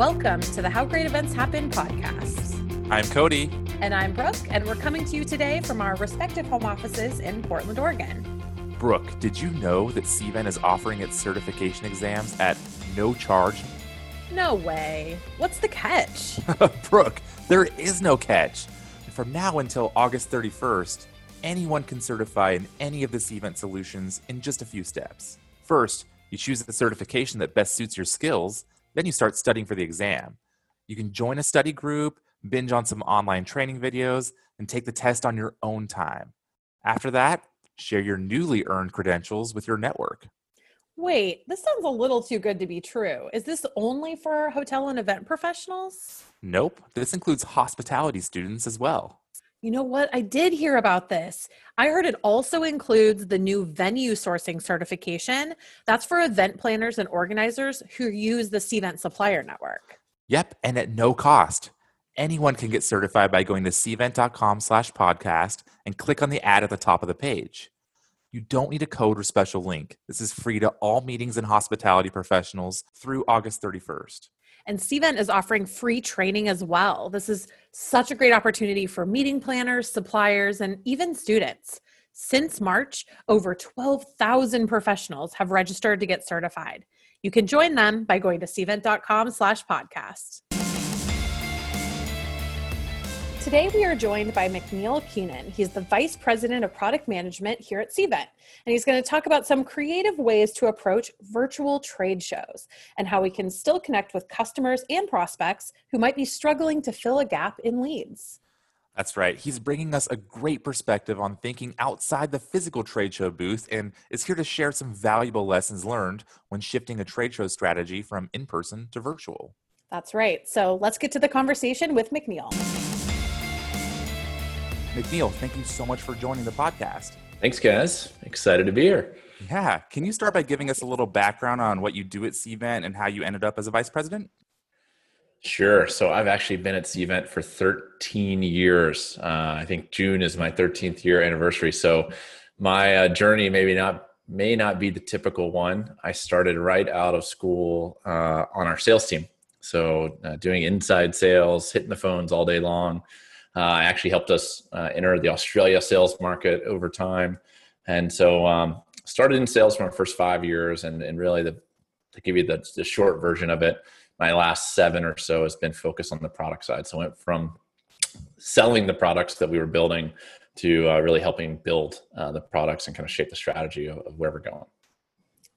Welcome to the How Great Events Happen podcast. I'm Cody. And I'm Brooke, and we're coming to you today from our respective home offices in Portland, Oregon. Brooke, did you know that Cvent is offering its certification exams at no charge? No way. What's the catch? Brooke, there is no catch. From now until August 31st, anyone can certify in any of the Cvent solutions in just a few steps. First, you choose the certification that best suits your skills, then you start studying for the exam. You can join a study group, binge on some online training videos, and take the test on your own time. After that, share your newly earned credentials with your network. Wait, this sounds a little too good to be true. Is this only for hotel and event professionals? Nope, this includes hospitality students as well. You know what? I did hear about this. I heard it also includes the new venue sourcing certification. That's for event planners and organizers who use the Cvent supplier network. Yep, and at no cost. Anyone can get certified by going to cvent.com slash podcast and click on the ad at the top of the page. You don't need a code or special link. This is free to all meetings and hospitality professionals through August 31st. And Cvent is offering free training as well. This is such a great opportunity for meeting planners, suppliers, and even students. Since March, over 12,000 professionals have registered to get certified. You can join them by going to cvent.com slash podcast. Today, we are joined by McNeel Keenan. He's the Vice President of Product Management here at Cvent, and he's going to talk about some creative ways to approach virtual trade shows and how we can still connect with customers and prospects who might be struggling to fill a gap in leads. That's right. He's bringing us a great perspective on thinking outside the physical trade show booth and is here to share some valuable lessons learned when shifting a trade show strategy from in person to virtual. That's right. So let's get to the conversation with McNeel. McNeel, thank you so much for joining the podcast. Thanks, guys. Excited to be here. Yeah. Can you start by giving us a little background on what you do at Cvent and how you ended up as a vice president? Sure. So I've actually been at Cvent for 13 years. Uh, I think June is my 13th year anniversary. So my uh, journey maybe not may not be the typical one. I started right out of school uh, on our sales team. So uh, doing inside sales, hitting the phones all day long. Uh, actually helped us uh, enter the Australia sales market over time. And so um, started in sales for my first five years and, and really the, to give you the, the short version of it, my last seven or so has been focused on the product side. So I went from selling the products that we were building to uh, really helping build uh, the products and kind of shape the strategy of, of where we're going.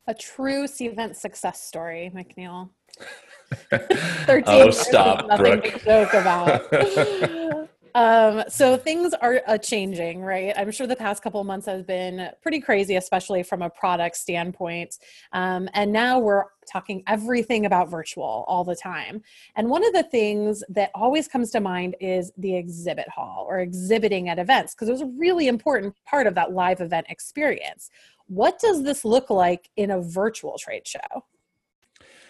A true Cvent success story, McNeel. 13 oh, stop, Brooke. to joke about. Um, so things are uh, changing, right? I'm sure the past couple months have been pretty crazy, especially from a product standpoint. Um, and now we're talking everything about virtual all the time. And one of the things that always comes to mind is the exhibit hall or exhibiting at events, because it was a really important part of that live event experience. What does this look like in a virtual trade show?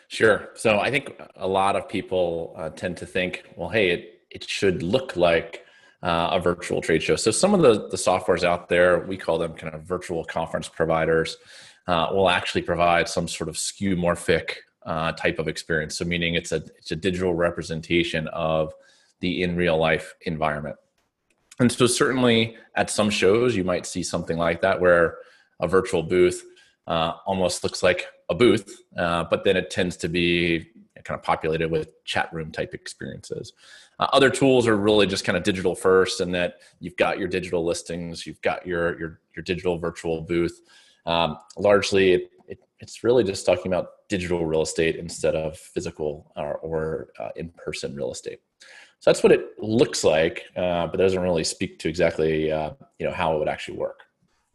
Sure. So I think a lot of people uh, tend to think, well, hey, it, it should look like uh, a virtual trade show. So some of the the softwares out there, we call them kind of virtual conference providers, uh, will actually provide some sort of skeuomorphic uh, type of experience. So meaning it's a it's a digital representation of the in real life environment. And so certainly at some shows you might see something like that where a virtual booth uh, almost looks like a booth, uh, but then it tends to be kind of populated with chat room type experiences. Uh, other tools are really just kind of digital first, and that you've got your digital listings, you've got your your your digital virtual booth. Um, largely, it, it, it's really just talking about digital real estate instead of physical or, or uh, in-person real estate. So that's what it looks like, uh, but doesn't really speak to exactly uh, you know how it would actually work.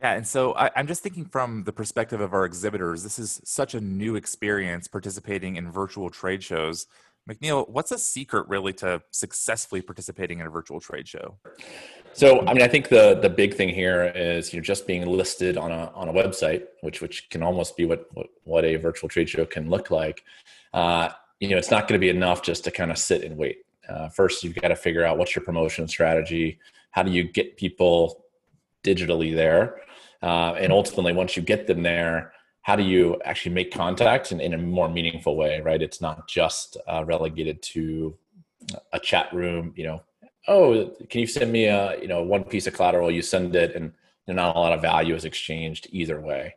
Yeah, and so I, am just thinking from the perspective of our exhibitors, this is such a new experience participating in virtual trade shows. McNeel, what's a secret really to successfully participating in a virtual trade show? So, I mean, I think the the big thing here is you know just being listed on a on a website, which which can almost be what what, a virtual trade show can look like. Uh, you know, it's not going to be enough just to kind of sit and wait. Uh, first, you've got to figure out what's your promotion strategy. How do you get people digitally there? Uh, and ultimately, once you get them there, how do you actually make contact in, in a more meaningful way, right? It's not just uh, relegated to a chat room, you know, oh, can you send me a, you know, one piece of collateral, you send it and not a lot of value is exchanged either way.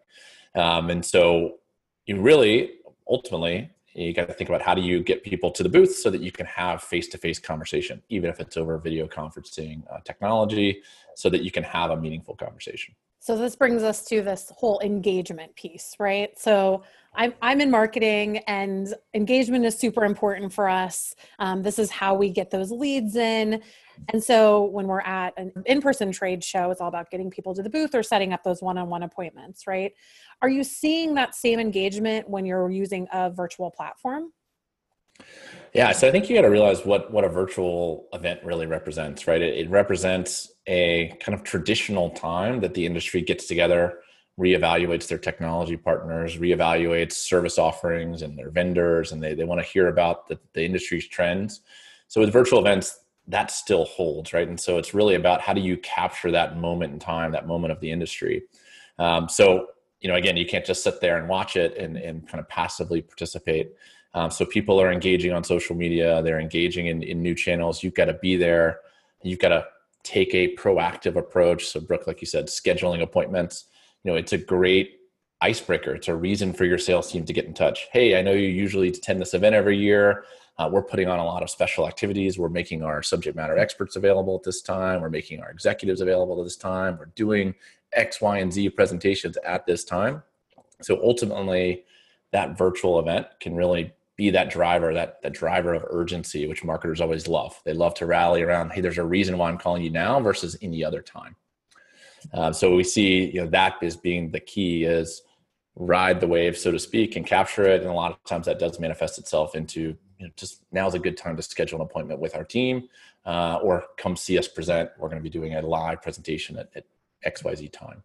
Um, and so you really, ultimately, you got to think about how do you get people to the booth so that you can have face-to-face conversation, even if it's over video conferencing uh, technology, so that you can have a meaningful conversation. So this brings us to this whole engagement piece, right? So I'm I'm in marketing, and engagement is super important for us. Um, this is how we get those leads in. And so when we're at an in-person trade show, it's all about getting people to the booth or setting up those one-on-one appointments, right? Are you seeing that same engagement when you're using a virtual platform? Yeah, so I think you got to realize what what a virtual event really represents, right? It, it, represents a kind of traditional time that the industry gets together, reevaluates their technology partners, reevaluates service offerings and their vendors, and they, they want to hear about the, the industry's trends. So with virtual events, that still holds, right? And so it's really about how do you capture that moment in time, that moment of the industry. Um, so you know, again, you can't just sit there and watch it and, and kind of passively participate. Um, so people are engaging on social media, they're engaging in, in new channels. You've got to be there. You've got to take a proactive approach. So Brooke, like you said, scheduling appointments. You know, it's a great icebreaker. It's a reason for your sales team to get in touch. Hey, I know you usually attend this event every year. Uh, we're putting on a lot of special activities. We're making our subject matter experts available at this time. We're making our executives available at this time. We're doing X, Y, and Z presentations at this time. So ultimately, that virtual event can really be that driver, that that driver of urgency, which marketers always love. They love to rally around. Hey, there's a reason why I'm calling you now versus any other time. Uh, so we see you know that is being the key is ride the wave, so to speak, and capture it. And a lot of times that does manifest itself into you know just now's a good time to schedule an appointment with our team uh, or come see us present. We're going to be doing a live presentation at, at XYZ time.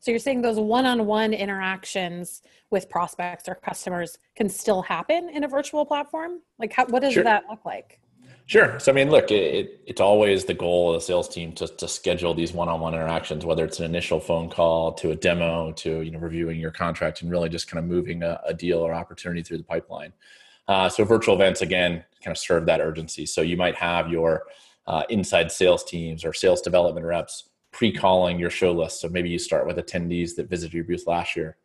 So you're saying those one-on-one interactions with prospects or customers can still happen in a virtual platform? Like, how, what does sure. that look like? Sure. So I mean, look, it, it's always the goal of the sales team to, to schedule these one-on-one interactions, whether it's an initial phone call to a demo to you know reviewing your contract and really just kind of moving a, a deal or opportunity through the pipeline. Uh, so virtual events again kind of serve that urgency. So you might have your uh, inside sales teams or sales development reps pre-calling your show list. So maybe you start with attendees that visited your booth last year,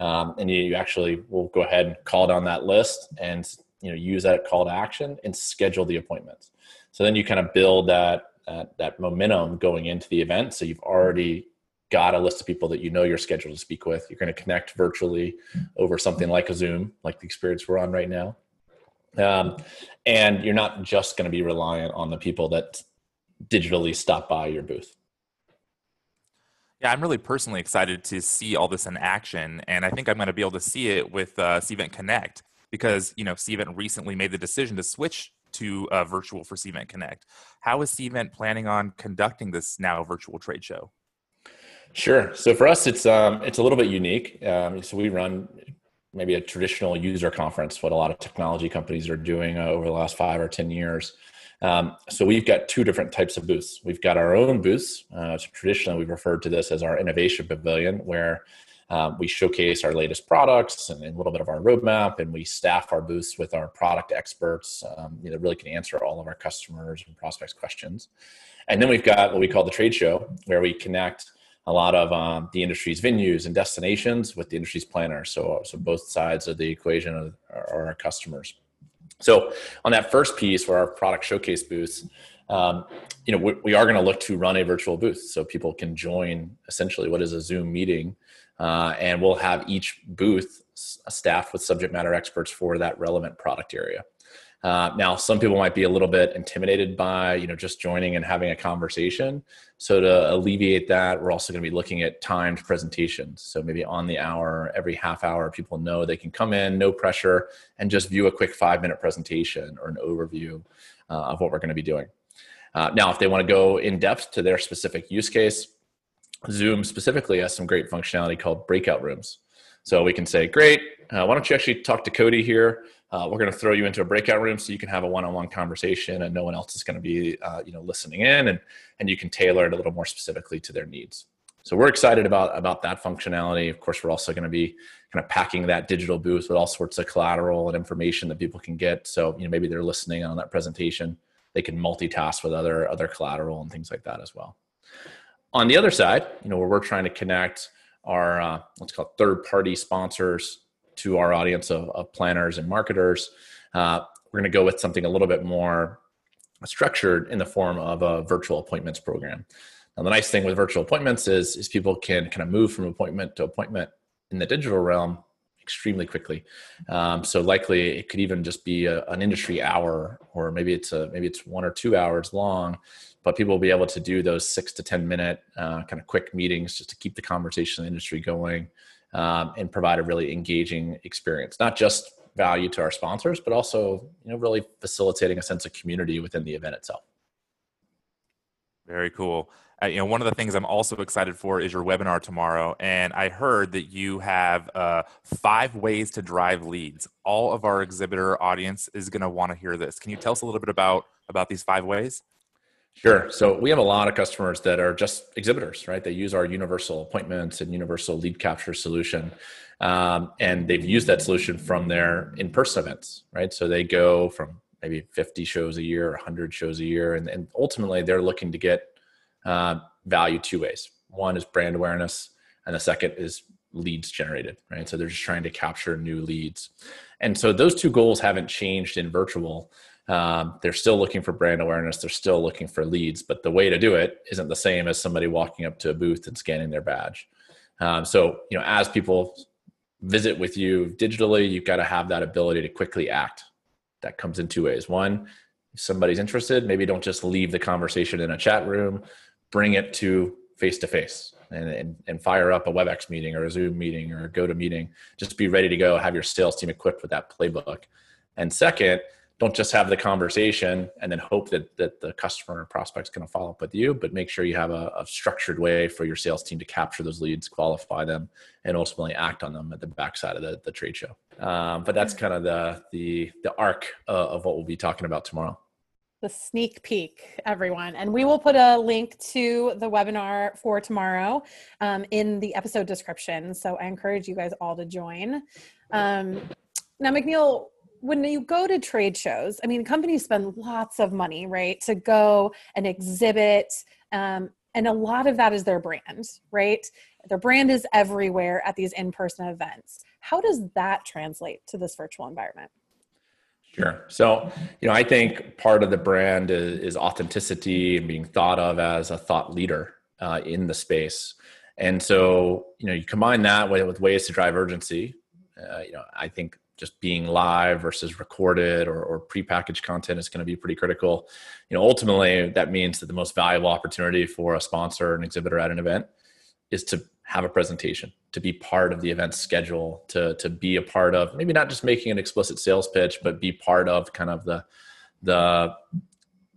um, and you actually will go ahead and call down that list and you know use that call to action and schedule the appointments. So then you kind of build that that, that momentum going into the event. So you've already got a list of people that you know you're scheduled to speak with. You're going to connect virtually over something like a Zoom, like the experience we're on right now. Um, and you're not just going to be reliant on the people that digitally stop by your booth. Yeah, I'm really personally excited to see all this in action, and I think I'm going to be able to see it with uh, Cvent Connect because you know Cvent recently made the decision to switch to uh, virtual for Cvent Connect. How is Cvent planning on conducting this now virtual trade show? Sure. So for us, it's um, it's a little bit unique. Um, so we run maybe a traditional user conference, what a lot of technology companies are doing uh, over the last five or ten years. Um, so we've got two different types of booths. We've got our own booths. Uh, so traditionally, we've referred to this as our innovation pavilion, where um, we showcase our latest products and, a little bit of our roadmap, and we staff our booths with our product experts. Um, you know, really can answer all of our customers and prospects questions. And then we've got what we call the trade show, where we connect a lot of um, the industry's venues and destinations with the industry's planners. So, so both sides of the equation are, are our customers. So on that first piece for our product showcase booths, um, you know, we, we are going to look to run a virtual booth so people can join essentially what is a Zoom meeting, uh, and we'll have each booth staffed with subject matter experts for that relevant product area. Uh, now, some people might be a little bit intimidated by you know just joining and having a conversation. So to alleviate that, we're also going to be looking at timed presentations. So maybe on the hour, every half hour, people know they can come in, no pressure, and just view a quick five minute presentation or an overview uh, of what we're going to be doing. Uh, now, if they want to go in depth to their specific use case, Zoom specifically has some great functionality called breakout rooms. So we can say, great, uh, why don't you actually talk to Cody here? Uh, we're going to throw you into a breakout room so you can have a one-on-one conversation and no one else is going to be uh, you know listening in and and you can tailor it a little more specifically to their needs So we're excited about about that functionality. Of course, we're also going to be kind of packing that digital booth with all sorts of collateral and information that people can get. So you know maybe they're listening on that presentation, they can multitask with other other collateral and things like that as well. On the other side, you know where we're trying to connect our uh, what's called third party sponsors to our audience of, of planners and marketers. Uh, we're going to go with something a little bit more structured in the form of a virtual appointments program. Now, the nice thing with virtual appointments is, is people can kind of move from appointment to appointment in the digital realm extremely quickly. Um, so likely it could even just be a, an industry hour, or maybe it's a maybe it's one or two hours long. But people will be able to do those six to ten minute uh, kind of quick meetings just to keep the conversation in the industry going um, and provide a really engaging experience. Not just value to our sponsors, but also you know really facilitating a sense of community within the event itself. Very cool. Uh, you know, one of the things I'm also excited for is your webinar tomorrow, and I heard that you have uh, five ways to drive leads. All of our exhibitor audience is going to want to hear this. Can you tell us a little bit about about these five ways? Sure. So we have a lot of customers that are just exhibitors, right? They use our universal appointments and universal lead capture solution. Um, and they've used that solution from their in-person events, right? So they go from maybe 50 shows a year, 100 shows a year, and, and ultimately they're looking to get uh, value two ways. One is brand awareness, and the second is leads generated, right? So they're just trying to capture new leads. And so those two goals haven't changed in virtual. Um, they're still looking for brand awareness, they're still looking for leads, but the way to do it isn't the same as somebody walking up to a booth and scanning their badge. Um, so, you know, as people visit with you digitally, you've got to have that ability to quickly act. That comes in two ways. One, if somebody's interested, maybe don't just leave the conversation in a chat room, bring it to face to face and and fire up a WebEx meeting or a Zoom meeting or a GoToMeeting. Just be ready to go. Have your sales team equipped with that playbook. And second, don't just have the conversation and then hope that that the customer or prospect's going to follow up with you but make sure you have a, a, structured way for your sales team to capture those leads qualify them and ultimately act on them at the backside of the, the trade show. Um, but that's kind of the the the arc uh, of what we'll be talking about tomorrow. The sneak peek everyone. And we will put a link to the webinar for tomorrow um, in the episode description. So i encourage you guys all to join. Um, now McNeel when you go to trade shows, I mean, companies spend lots of money, right, to go and exhibit. Um, and a lot of that is their brand, right? Their brand is everywhere at these in person events. How does that translate to this virtual environment? Sure. So, you know, I think part of the brand is, is authenticity and being thought of as a thought leader uh, in the space. And so, you know, you combine that with, with ways to drive urgency. Uh, you know, I think just being live versus recorded or, or prepackaged content is going to be pretty critical. You know, ultimately, that means that the most valuable opportunity for a sponsor, an exhibitor at an event, is to have a presentation, to be part of the event schedule, to to be a part of maybe not just making an explicit sales pitch, but be part of kind of the the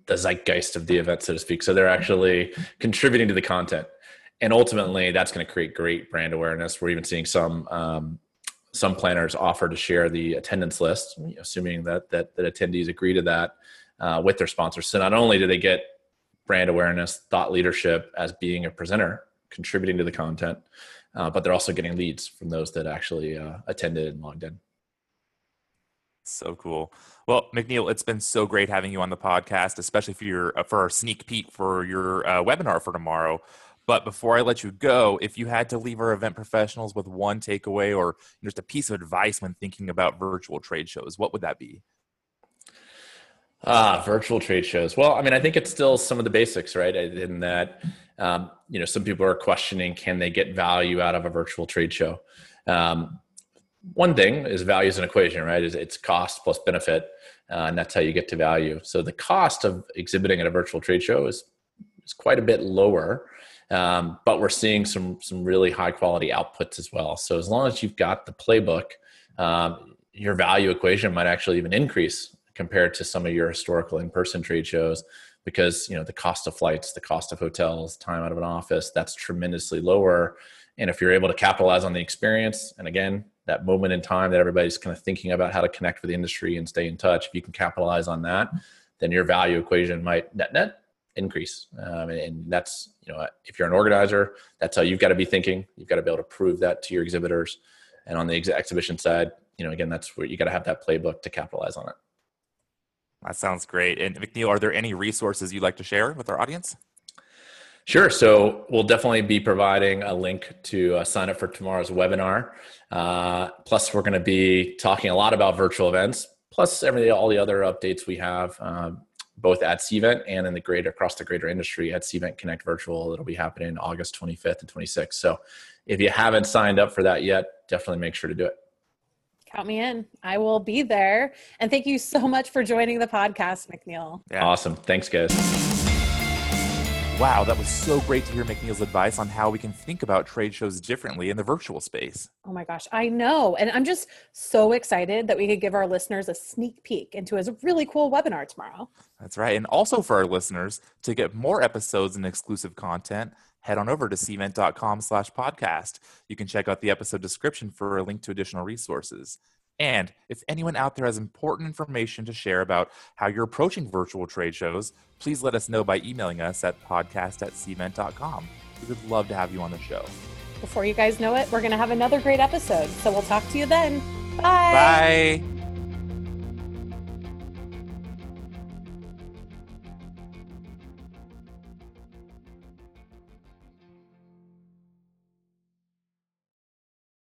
the zeitgeist of the event, so to speak. So they're actually contributing to the content, and ultimately, that's going to create great brand awareness. We're even seeing some um, some planners offer to share the attendance list, assuming that that, that attendees agree to that uh, with their sponsors. So not only do they get brand awareness, thought leadership as being a presenter, contributing to the content, uh, but they're also getting leads from those that actually uh, attended and logged in. So cool. Well, McNeel, it's been so great having you on the podcast, especially for your uh, for our sneak peek for your uh, webinar for tomorrow. But before I let you go, if you had to leave our event professionals with one takeaway or just a piece of advice when thinking about virtual trade shows, what would that be? Ah, virtual trade shows. Well, I mean, I think it's still some of the basics, right? In that, um, you know, some people are questioning can they get value out of a virtual trade show? Um, one thing is value is an equation, right? Is it's cost plus benefit, uh, and that's how you get to value. So the cost of exhibiting at a virtual trade show is is quite a bit lower um, but we're seeing some some really high quality outputs as well. So as long as you've got the playbook, um, your value equation might actually even increase compared to some of your historical in-person trade shows because you know the cost of flights the cost of hotels time out of an office that's tremendously lower and if you're able to capitalize on the experience and again that moment in time that everybody's kind of thinking about how to connect with the industry and stay in touch if you can capitalize on that then your value equation might net net increase. Um, and, and, that's, you know, if you're an organizer, that's how you've got to be thinking. You've got to be able to prove that to your exhibitors. And on the ex- exhibition side, you know, again, that's where you got to have that playbook to capitalize on it. That sounds great. And McNeel, are there any resources you'd like to share with our audience? Sure. So we'll definitely be providing a link to uh, sign up for tomorrow's webinar. Uh, plus, we're going to be talking a lot about virtual events, plus every all the other updates we have, um, both at Cvent and in the greater across the greater industry at Cvent Connect Virtual. It'll be happening August 25th and 26th. So if you haven't signed up for that yet, definitely make sure to do it. Count me in. I will be there. And thank you so much for joining the podcast, McNeel. Yeah. Awesome. Thanks, guys. Wow, that was so great to hear McNeel's advice on how we can think about trade shows differently in the virtual space. Oh my gosh, I know. And I'm just so excited that we could give our listeners a sneak peek into his really cool webinar tomorrow. That's right. And also for our listeners, to get more episodes and exclusive content, head on over to cvent.com slash podcast. You can check out the episode description for a link to additional resources. And if anyone out there has important information to share about how you're approaching virtual trade shows, please let us know by emailing us at podcast at cvent.com. We would love to have you on the show. Before you guys know it, we're going to have another great episode. So we'll talk to you then. Bye. Bye.